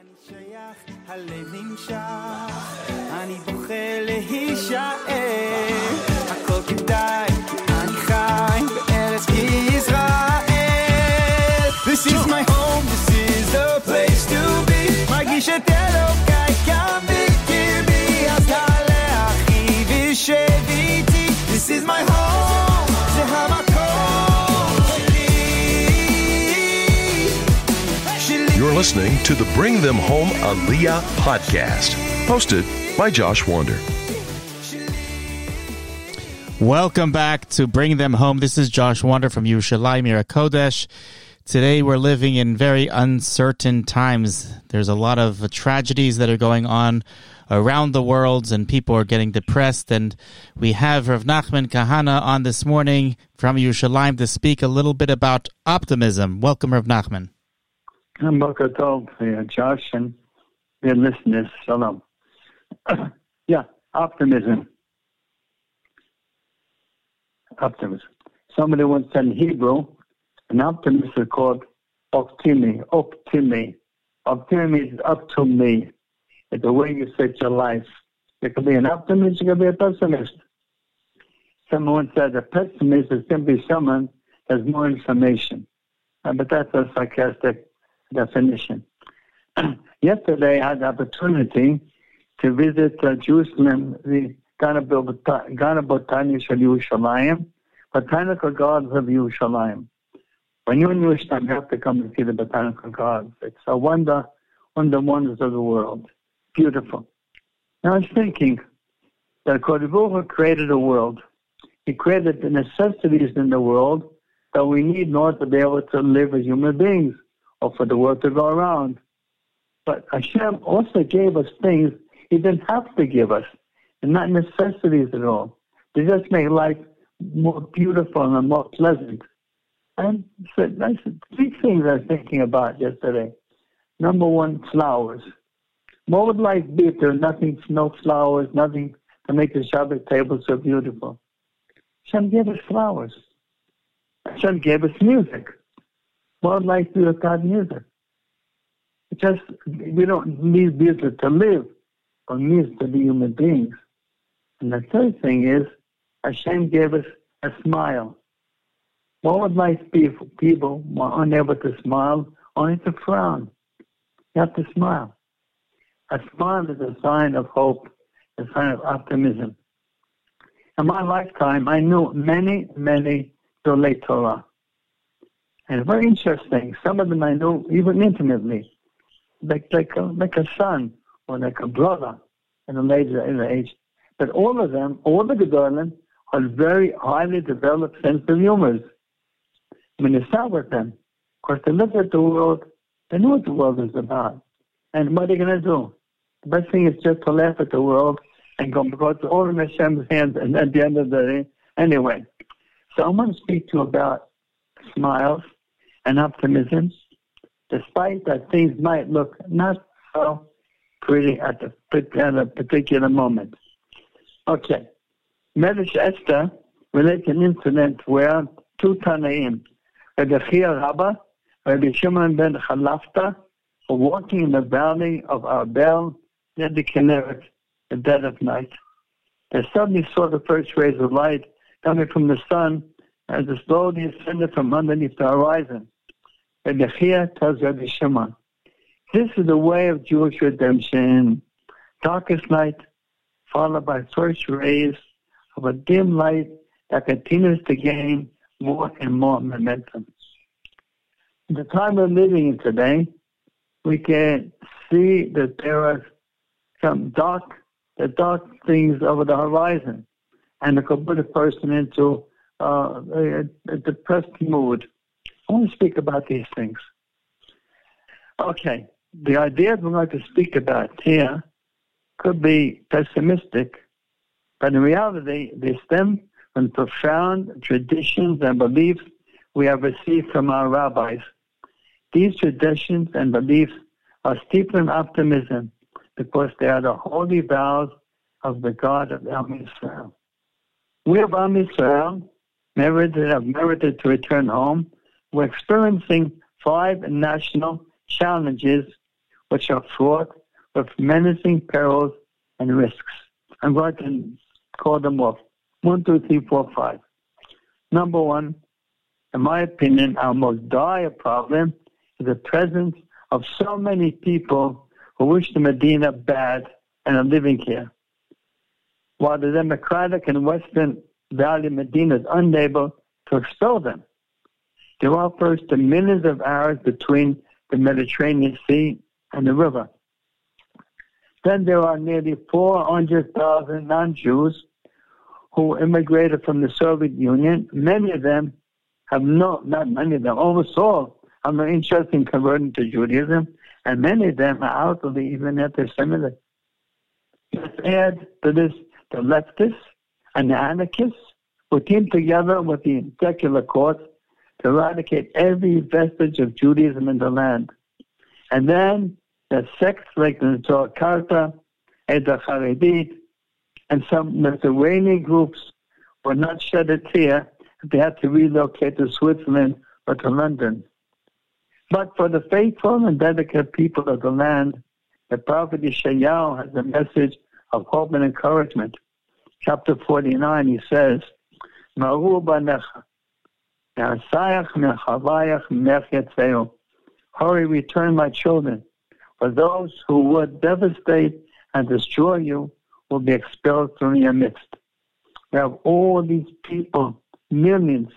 אני שייך, הלב נמשך, אני בוכה להישאר. Listening to the Bring Them Home Aliyah podcast, hosted by Josh Wander. Welcome back to Bring Them Home. This is Josh Wander from Yerushalayim Kodesh. Today we're living in very uncertain times. There's a lot of tragedies that are going on around the world and people are getting depressed. And we have Rav Nachman Kahana on this morning from Yerushalayim to speak a little bit about optimism. Welcome, Rav Nachman. Boker Tov, Josh, and your listeners. Shalom. yeah, optimism. Optimism. Somebody once said in Hebrew, an optimist is called optimi, optimi. Optimi is up to me. It's the way you set your life. You can be an optimist, you can be a pessimist. Someone said a pessimist is simply someone that has more information. Uh, but that's a sarcastic definition. Yesterday, I had the opportunity to visit uh, Jerusalem, the Ghana Botanic of Yerushalayim, Botanical Gardens of Yerushalayim. When you're in Yerushalayim, you have to come and see the Botanical Gardens. It's a wonder, one of the wonders of the world. Beautiful. Now I was thinking that Kodesh created a world. He created the necessities in the world that we need in order to be able to live as human beings or for the world to go around. But Hashem also gave us things He didn't have to give us, and not necessities at all. They just make life more beautiful and more pleasant. And so that's three things I was thinking about yesterday. Number one, flowers. What would life be if there were nothing, no flowers, nothing to make the Shabbat table so beautiful? Hashem gave us flowers. Hashem gave us music. What would life be without music? Just we don't need music to live, or music to be human beings. And the third thing is, Hashem gave us a smile. What would life be for people who are unable to smile, only to frown? You have to smile. A smile is a sign of hope, a sign of optimism. In my lifetime, I knew many, many Dolei Torah. And very interesting. Some of them I know even intimately, like like a, like a son or like a brother in a later in the age. But all of them, all the Gedolim, are very highly developed sense of humors. When you start with them, of course, they look at the world, they know what the world is about. And what are they going to do? The best thing is just to laugh at the world and go because it's all in Hashem's hands. And at the end of the day, anyway. So I want to speak to you about smiles and optimism, despite that things might look not so pretty at, the, at a particular moment. Okay. Medrash Esther relates an incident where two Tanaim, Rabbi Chia Rabbah, Rabbi Shimon ben Chalafta, were walking in the valley of Arbel near the Kinneret at dead of night. They suddenly saw the first rays of light coming from the sun as it slowly ascended from underneath the horizon. This is the way of Jewish redemption. Darkest night, followed by first rays of a dim light that continues to gain more and more momentum. In the time we're living in today, we can see that there are some dark, the dark things over the horizon, and it could put a person into uh, a, a depressed mood. I want to speak about these things. Okay, the ideas we're going to speak about here could be pessimistic, but in reality, they stem from profound traditions and beliefs we have received from our rabbis. These traditions and beliefs are steeped in optimism because they are the holy vows of the God of Am Yisrael. We of Am Merited, have merited to return home. We're experiencing five national challenges which are fraught with menacing perils and risks. I'm going to call them off. One, two, three, four, five. Number one, in my opinion, our most dire problem is the presence of so many people who wish the Medina bad and are living here. While the democratic and Western value Medina is unable to expel them. There are first the millions of hours between the Mediterranean Sea and the river. Then there are nearly 400,000 non-Jews who immigrated from the Soviet Union. Many of them have no, not many of them, almost all have no interest in converting to Judaism, and many of them are outwardly even anti-Semitic. Let's add to this the leftists and the anarchists who team together with the secular courts to eradicate every vestige of Judaism in the land. And then the sects like the Karta, Eda Haredit, and some Mediterranean groups were not shed a tear if they had to relocate to Switzerland or to London. But for the faithful and dedicated people of the land, the prophet Yeshayahu has a message of hope and encouragement. Chapter 49, he says, Hurry, return my children, for those who would devastate and destroy you will be expelled from your midst. We have all these people, millions,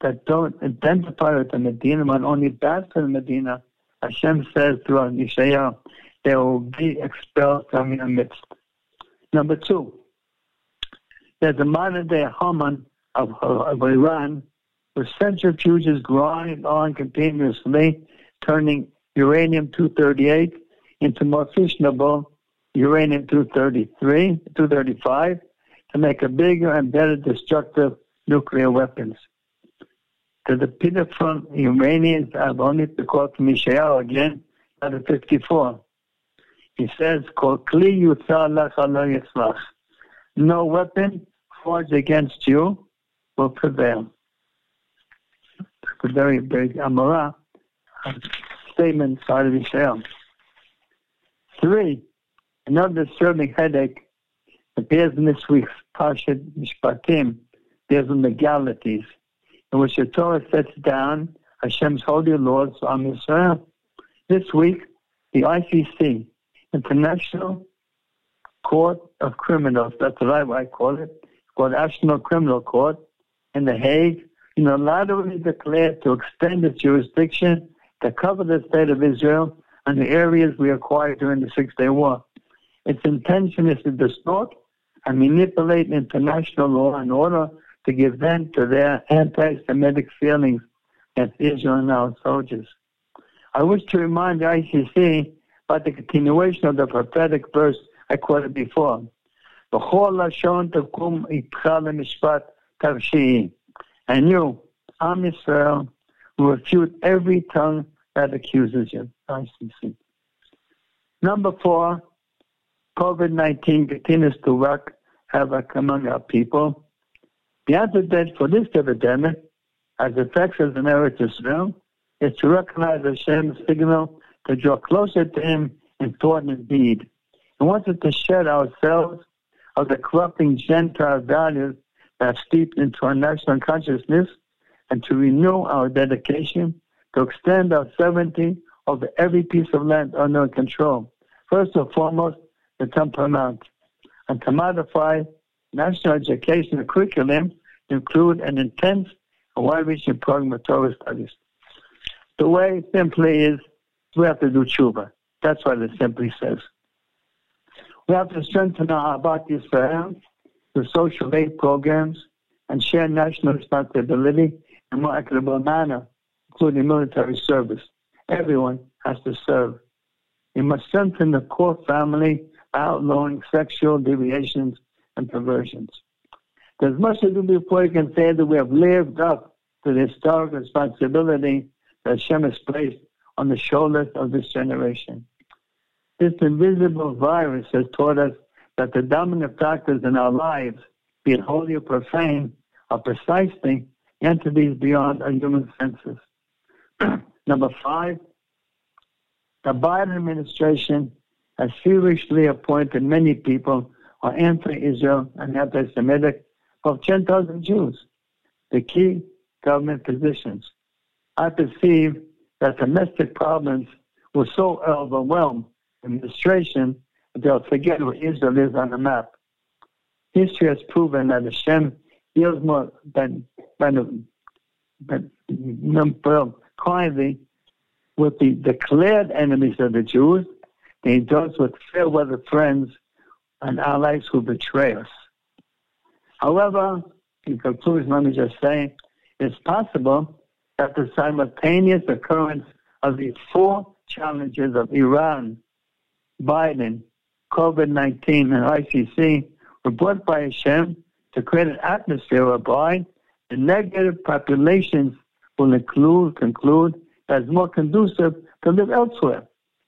that don't identify with the Medina, but only bad for the Medina. Hashem says through Yeshaya, they will be expelled from your midst. Number two, there's the modern day Haman of, of Iran with centrifuges grind on continuously, turning uranium 238 into more fissionable uranium 233, 235 to make a bigger and better destructive nuclear weapons. The depleted from Iranians have only to quote Mishael again, chapter 54. He says, No weapon forged against you will prevail. That's a very big Amorah statement out of Israel. Three, another disturbing headache appears in this week's Parshat Mishpatim. There's legalities in which the Torah sets down Hashem's holy laws on Israel. This week, the ICC, International Court of Criminals, that's what I, I call it, called National Criminal Court in The Hague, unilaterally declared to extend its jurisdiction to cover the state of Israel and the areas we acquired during the Six Day War. Its intention is to distort and manipulate international law in order to give vent to their anti Semitic feelings against Israel and our soldiers. I wish to remind the ICC about the continuation of the prophetic verse I quoted before. And you, Am Yisrael, will refute every tongue that accuses you. ICC. Number four, COVID-19 continues to wreak havoc among our people. The antidote for this epidemic, as infectious as Eretz Israel, is to recognize Hashem's signal to draw closer to Him in thought and deed. He wants us to shed ourselves of the corrupting Gentile values that have steeped into our national consciousness and to renew our dedication to extend our sovereignty over every piece of land under our control. First and foremost, the Temple Mount, and to modify national education curriculum to include an intense and wide-reaching program of Torah studies. The way simply is we have to do tshuva. That's what it simply says. We have to strengthen our Ahavat Yisrael through social aid programs and share national responsibility in a more equitable manner, including military service. Everyone has to serve. We must strengthen the core family by outlawing sexual deviations and perversions. There's much to do before you can say that we have lived up to the historic responsibility that Hashem has placed on the shoulders of this generation. This invisible virus has taught us that the dominant factors in our lives, be it holy or profane, are precisely entities beyond our human senses. Number five, The Biden administration has feverishly appointed many people who are anti-Israel and anti-Semitic of 10,000 Jews, the key government positions. I perceive that domestic problems were so overwhelm the administration they'll forget where Israel is on the map. History has proven that Hashem deals more than, than, than, than kindly with the declared enemies of the Jews than he does with fair weather friends and allies who betray us. However, in conclusion, let me just say it's possible that the simultaneous occurrence of these four challenges of Iran, Biden, COVID 19, and ICC were brought by Hashem to create an atmosphere whereby the negative populations will include, conclude it's more conducive to live elsewhere.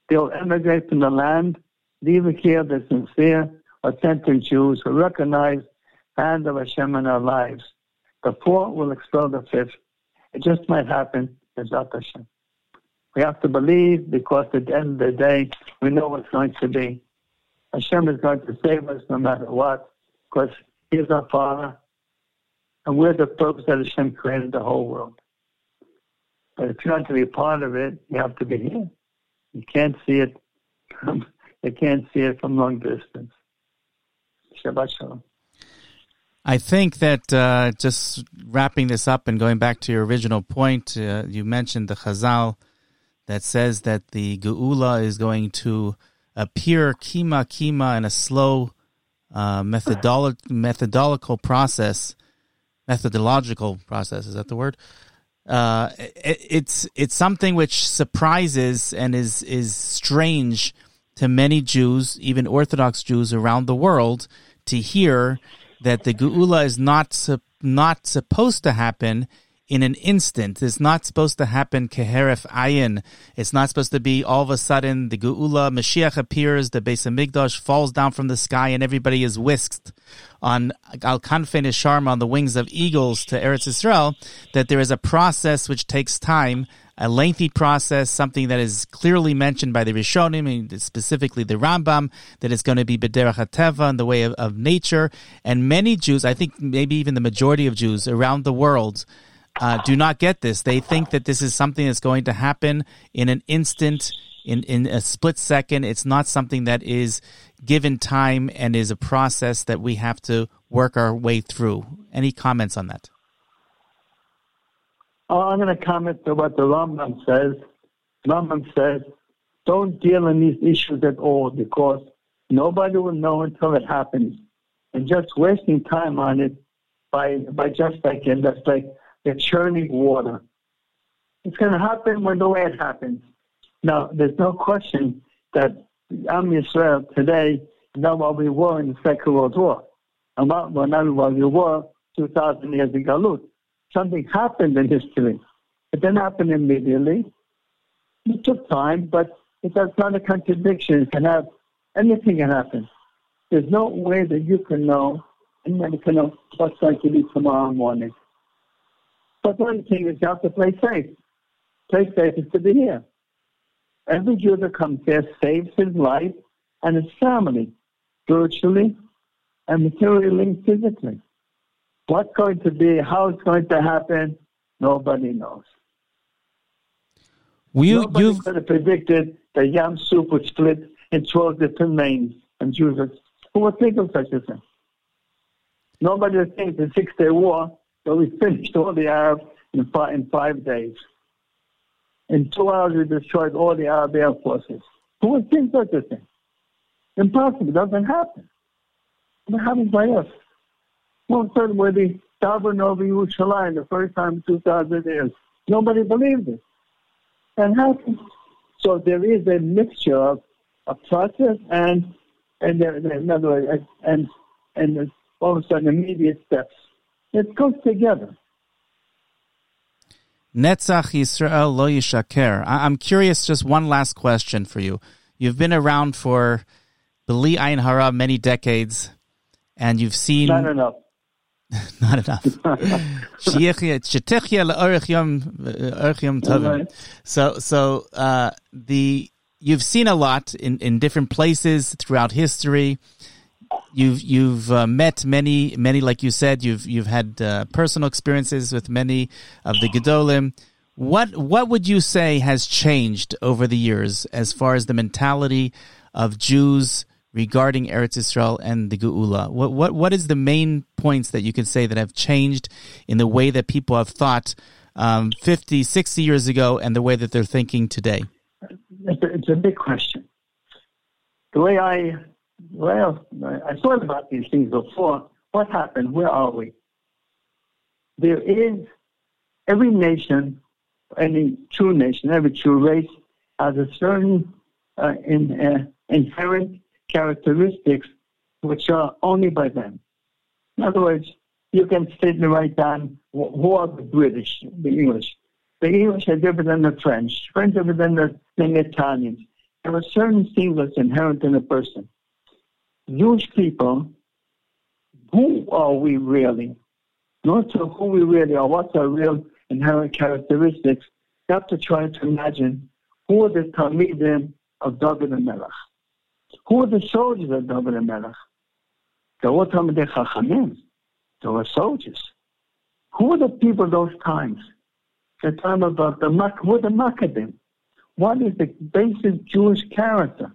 They will emigrate from the land, leaving here the sincere, authentic Jews who recognize the hand of Hashem in our lives. The four will expel the fifth. It just might happen, Bezrat Hashem. We have to believe because at the end of the day, we know what's going to be. Hashem is going to save us no matter what, because He is our Father, and we're the purpose that Hashem created the whole world. But if you want to be part of it, you have to be here. You can't see it. From, you can't see it from long distance. Shabbat shalom. I think that uh, just wrapping this up and going back to your original point, uh, you mentioned the Chazal that says that the Geula is going to appear kima kima in a slow uh, methodolo- methodological process, methodological process. Is that the word? Uh, it, it's it's something which surprises and is is strange to many Jews, even Orthodox Jews around the world, to hear that the Geula is not not supposed to happen in an instant. It's not supposed to happen keheref ayin. It's not supposed to be all of a sudden the Geula Mashiach appears, the Beis Hamikdash falls down from the sky, and everybody is whisked on al kanfei nesharim on the wings of eagles to Eretz Yisrael. That there is a process which takes time. A lengthy process, something that is clearly mentioned by the Rishonim, and specifically the Rambam, that is going to be Bederach HaTeva in the way of, of nature. And many Jews, I think maybe even the majority of Jews around the world, uh, do not get this. They think that this is something that's going to happen in an instant, in, in a split second. It's not something that is given time and is a process that we have to work our way through. Any comments on that? Oh, I'm going to comment to what the Rambam says. Rambam says, don't deal in these issues at all because nobody will know until it happens. And just wasting time on it by by just like and that's like the churning water. It's going to happen when the way it happens. Now, there's no question that Am Yisrael today is not what we were in the Second World War, and not what we were 2,000 years ago. Something happened in history. It didn't happen immediately. It took time, but it, that's not a contradiction. It can have anything can happen. There's no way that you can know, and you can know what's going to be tomorrow morning. But one thing is you have to play safe. Play safe is to be here. Every Jew that comes here saves his life and his family, spiritually and materially, physically. What's going to be, how it's going to happen, nobody knows. You, nobody you've... could have predicted that Yam Suf would split in 12 different lanes and Jews who would think of such a thing? Nobody would think the Six Day War so we finished all the Arabs in five, in five days. In two hours, we destroyed all the Arab air forces. Who would think such a thing? Impossible. Doesn't happen. It happens by us. A sudden, we're the Daven over Yerushalayim the first time in 2,000 years. Nobody believed it. And happened. So there is a mixture of a process and, and there, in other words, and, and all of a sudden immediate steps. It goes together. Netzach Yisrael lo yishaker. I'm curious, just one last question for you. You've been around for Beli Ayin Hara many decades, and you've seen... Not enough. not enough. so, so uh, the you've seen a lot in, in different places throughout history. You've you've uh, met many many like you said you've you've had uh, personal experiences with many of the gedolim. What what would you say has changed over the years as far as the mentality of Jews regarding Eretz Israel and the Geula? What what what is the main points that you can say that have changed in the way that people have thought um, 50, 60 years ago and the way that they're thinking today? It's a, it's a big question. The way I well, I thought about these things before. What happened? Where are we? There is every nation, any true nation, every true race has a certain uh, in, uh, inherent characteristics which are only by them. In other words, you can sit and write down who are the British, the English. The English are different than the French. French are different than the, than the Italians. There are certain things that's inherent in a person. Jewish people, who are we really? Not to who we really are, what's our real inherent characteristics. Have to try to imagine who are the Talmidim of David HaMelech. Who are the soldiers of David HaMelech? They were Talmidei Chachamim. They were soldiers. Who are the people those times? The time about uh, the who are the Maccabees? What is the basic Jewish character?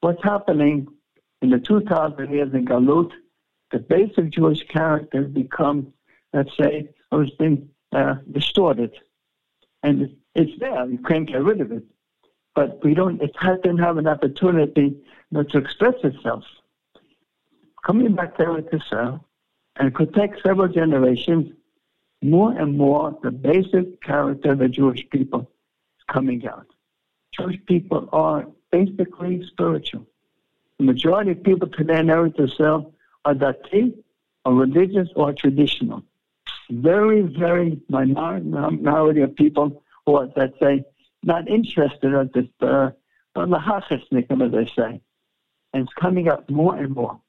What's happening in the 2,000 years in Galut, the basic Jewish character become, let's say, has been uh, distorted. And it's there, you can't get rid of it. But we don't, it hasn't have an opportunity know, to express itself. Coming back there to Israel, and it could take several generations, more and more the basic character of the Jewish people is coming out. Jewish people are basically spiritual. The majority of people today in Eretz Israel are dati, or religious, or traditional. Very, very minority of people who are, let's say, not interested in this, uh, lahachesnikim, as they say. And it's coming up more and more.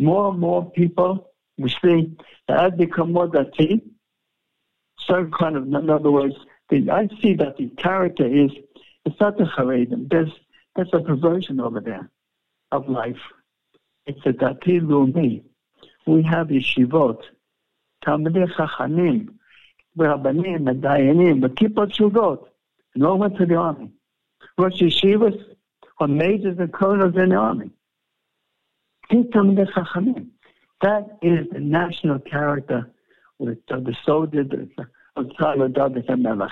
More and more people, we see, as they become more dati, certain kind of, in other words, the, I see that the character is, it's not the Haredim. There's, there's a perversion over there of life. It's a dati leumi. We have yeshivot, talmidei chachamim, rabbanim, dayanim, but kippot srugot. No went to the army. Rosh yeshivas are majors and colonels in the army. That is the national character uh, the soldiers of time of David HaMelech.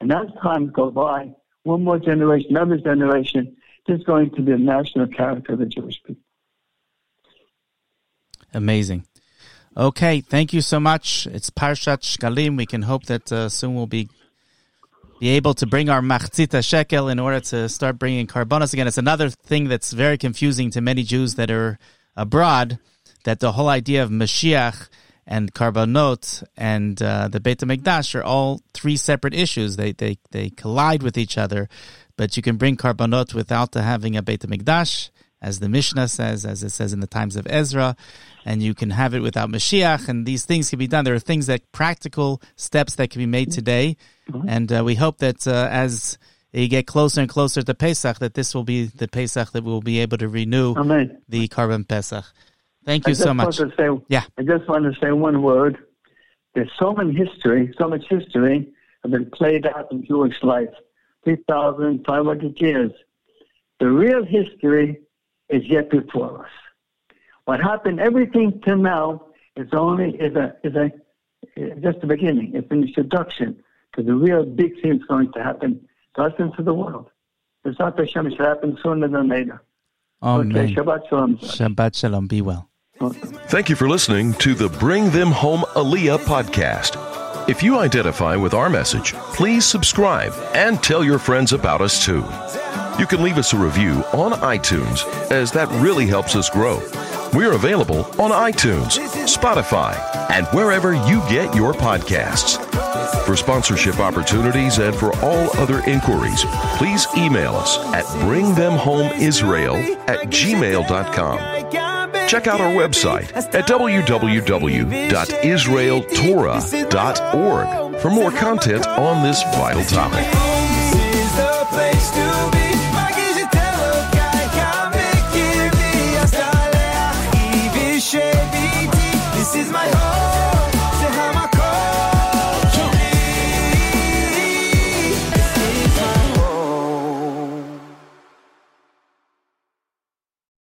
And as time goes by, one more generation, another generation, is going to be a national character of the Jewish people. Amazing. Okay, thank you so much. It's Parshat Shekalim. We can hope that uh, soon we'll be be able to bring our machatzit hashekel in order to start bringing karbonos again. It's another thing that's very confusing to many Jews that are abroad. That the whole idea of Mashiach and karbonot and uh, the Beit Hamikdash are all three separate issues. They they they collide with each other but you can bring karbonot without having a Beit HaMikdash, as the Mishnah says, as it says in the times of Ezra, and you can have it without Mashiach, and these things can be done. There are things that practical steps that can be made today, mm-hmm. and uh, we hope that uh, as you get closer and closer to Pesach, that this will be the Pesach that we'll be able to renew Amen. the Korban Pesach. Thank you so much. Say, yeah, I just want to say one word. There's so much history, so much history has been played out in Jewish life. 3,500 years. The real history is yet before us. What happened, everything till now, is only is a is a just the beginning. It's an introduction to the real big thing that's going to happen to us and to the world. It's not the Hashem should happen sooner than later. Amen. Okay, Shabbat Shalom. Shabbat Shalom. Be well. Thank you for listening to the Bring Them Home Aliyah podcast. If you identify with our message, please subscribe and tell your friends about us too. You can leave us a review on iTunes, as that really helps us grow. We're available on iTunes, Spotify, and wherever you get your podcasts. For sponsorship opportunities and for all other inquiries, please email us at bringthemhomeisrael at gmail.com. Check out our website at www.israeltorah.org for more content on this vital topic.